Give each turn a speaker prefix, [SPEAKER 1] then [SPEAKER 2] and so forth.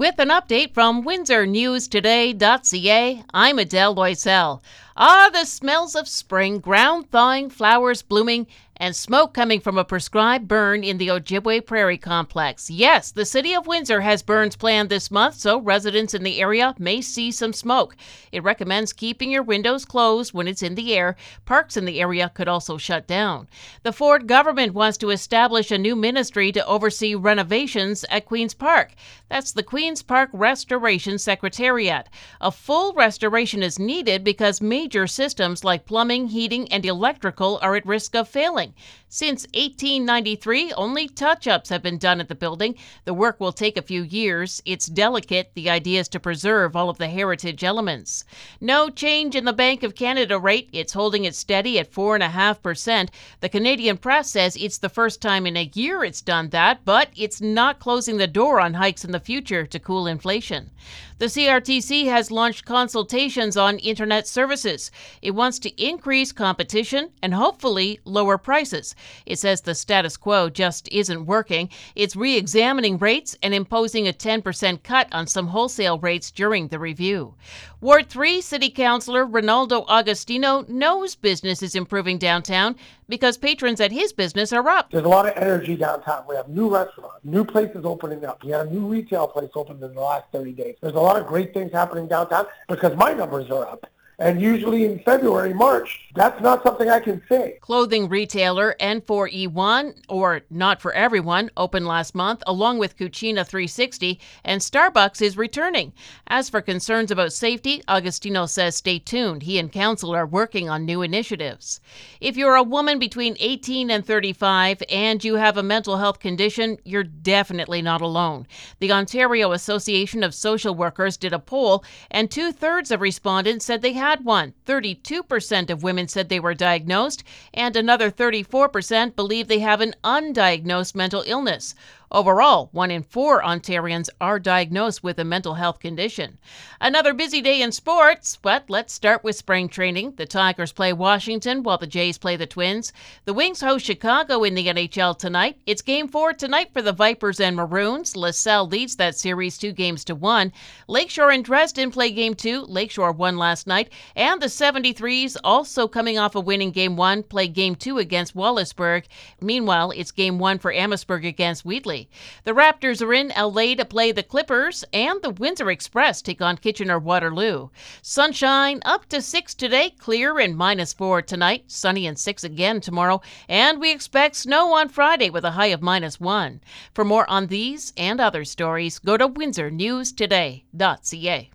[SPEAKER 1] with an update from WindsorNewsToday.ca. I'm Adele Loisel. Ah, the smells of spring, ground thawing, flowers blooming, and smoke coming from a prescribed burn in the Ojibway Prairie Complex. Yes, the City of Windsor has burns planned this month, so residents in the area may see some smoke. It recommends keeping your windows closed when it's in the air. Parks in the area could also shut down. The Ford government wants to establish a new ministry to oversee renovations at Queen's Park. That's the Queen's Park Restoration Secretariat. A full restoration is needed because major systems like plumbing, heating, and electrical are at risk of failing. Since 1893, only touch ups have been done at the building. The work will take a few years. It's delicate. The idea is to preserve all of the heritage elements. No change in the Bank of Canada rate. It's holding it steady at 4.5%. The Canadian press says it's the first time in a year it's done that, but it's not closing the door on hikes in the future to cool inflation. The CRTC has launched consultations on internet services. It wants to increase competition and hopefully lower prices. It says the status quo just isn't working. It's re examining rates and imposing a 10% cut on some wholesale rates during the review. Ward 3 City Councilor Renaldo Agostino knows business is improving downtown because patrons at his business are up.
[SPEAKER 2] There's a lot of energy downtown. We have new restaurants, new places opening up. We had a new retail place opened in the last 30 days. There's a lot of great things happening downtown because my numbers are up. And usually in February, March, that's not something I can say.
[SPEAKER 1] Clothing retailer N4E1, or Not For Everyone, opened last month, along with Cucina 360, and Starbucks is returning. As for concerns about safety, Agostino says stay tuned. He and council are working on new initiatives. If you're a woman between 18 and 35 and you have a mental health condition, you're definitely not alone. The Ontario Association of Social Workers did a poll, and two thirds of respondents said they had had one. 32% of women said they were diagnosed, and another 34% believe they have an undiagnosed mental illness. Overall, one in four Ontarians are diagnosed with a mental health condition. Another busy day in sports, but let's start with spring training. The Tigers play Washington while the Jays play the Twins. The Wings host Chicago in the NHL tonight. It's game four tonight for the Vipers and Maroons. LaSalle leads that series two games to one. Lakeshore and Dresden play game two. Lakeshore won last night. And the 73s, also coming off a winning game one, play game two against Wallaceburg. Meanwhile, it's game one for Amherstburg against Wheatley. The Raptors are in LA to play the Clippers, and the Windsor Express take on Kitchener Waterloo. Sunshine up to 6 today, clear and minus 4 tonight, sunny and 6 again tomorrow, and we expect snow on Friday with a high of minus 1. For more on these and other stories, go to windsornewstoday.ca.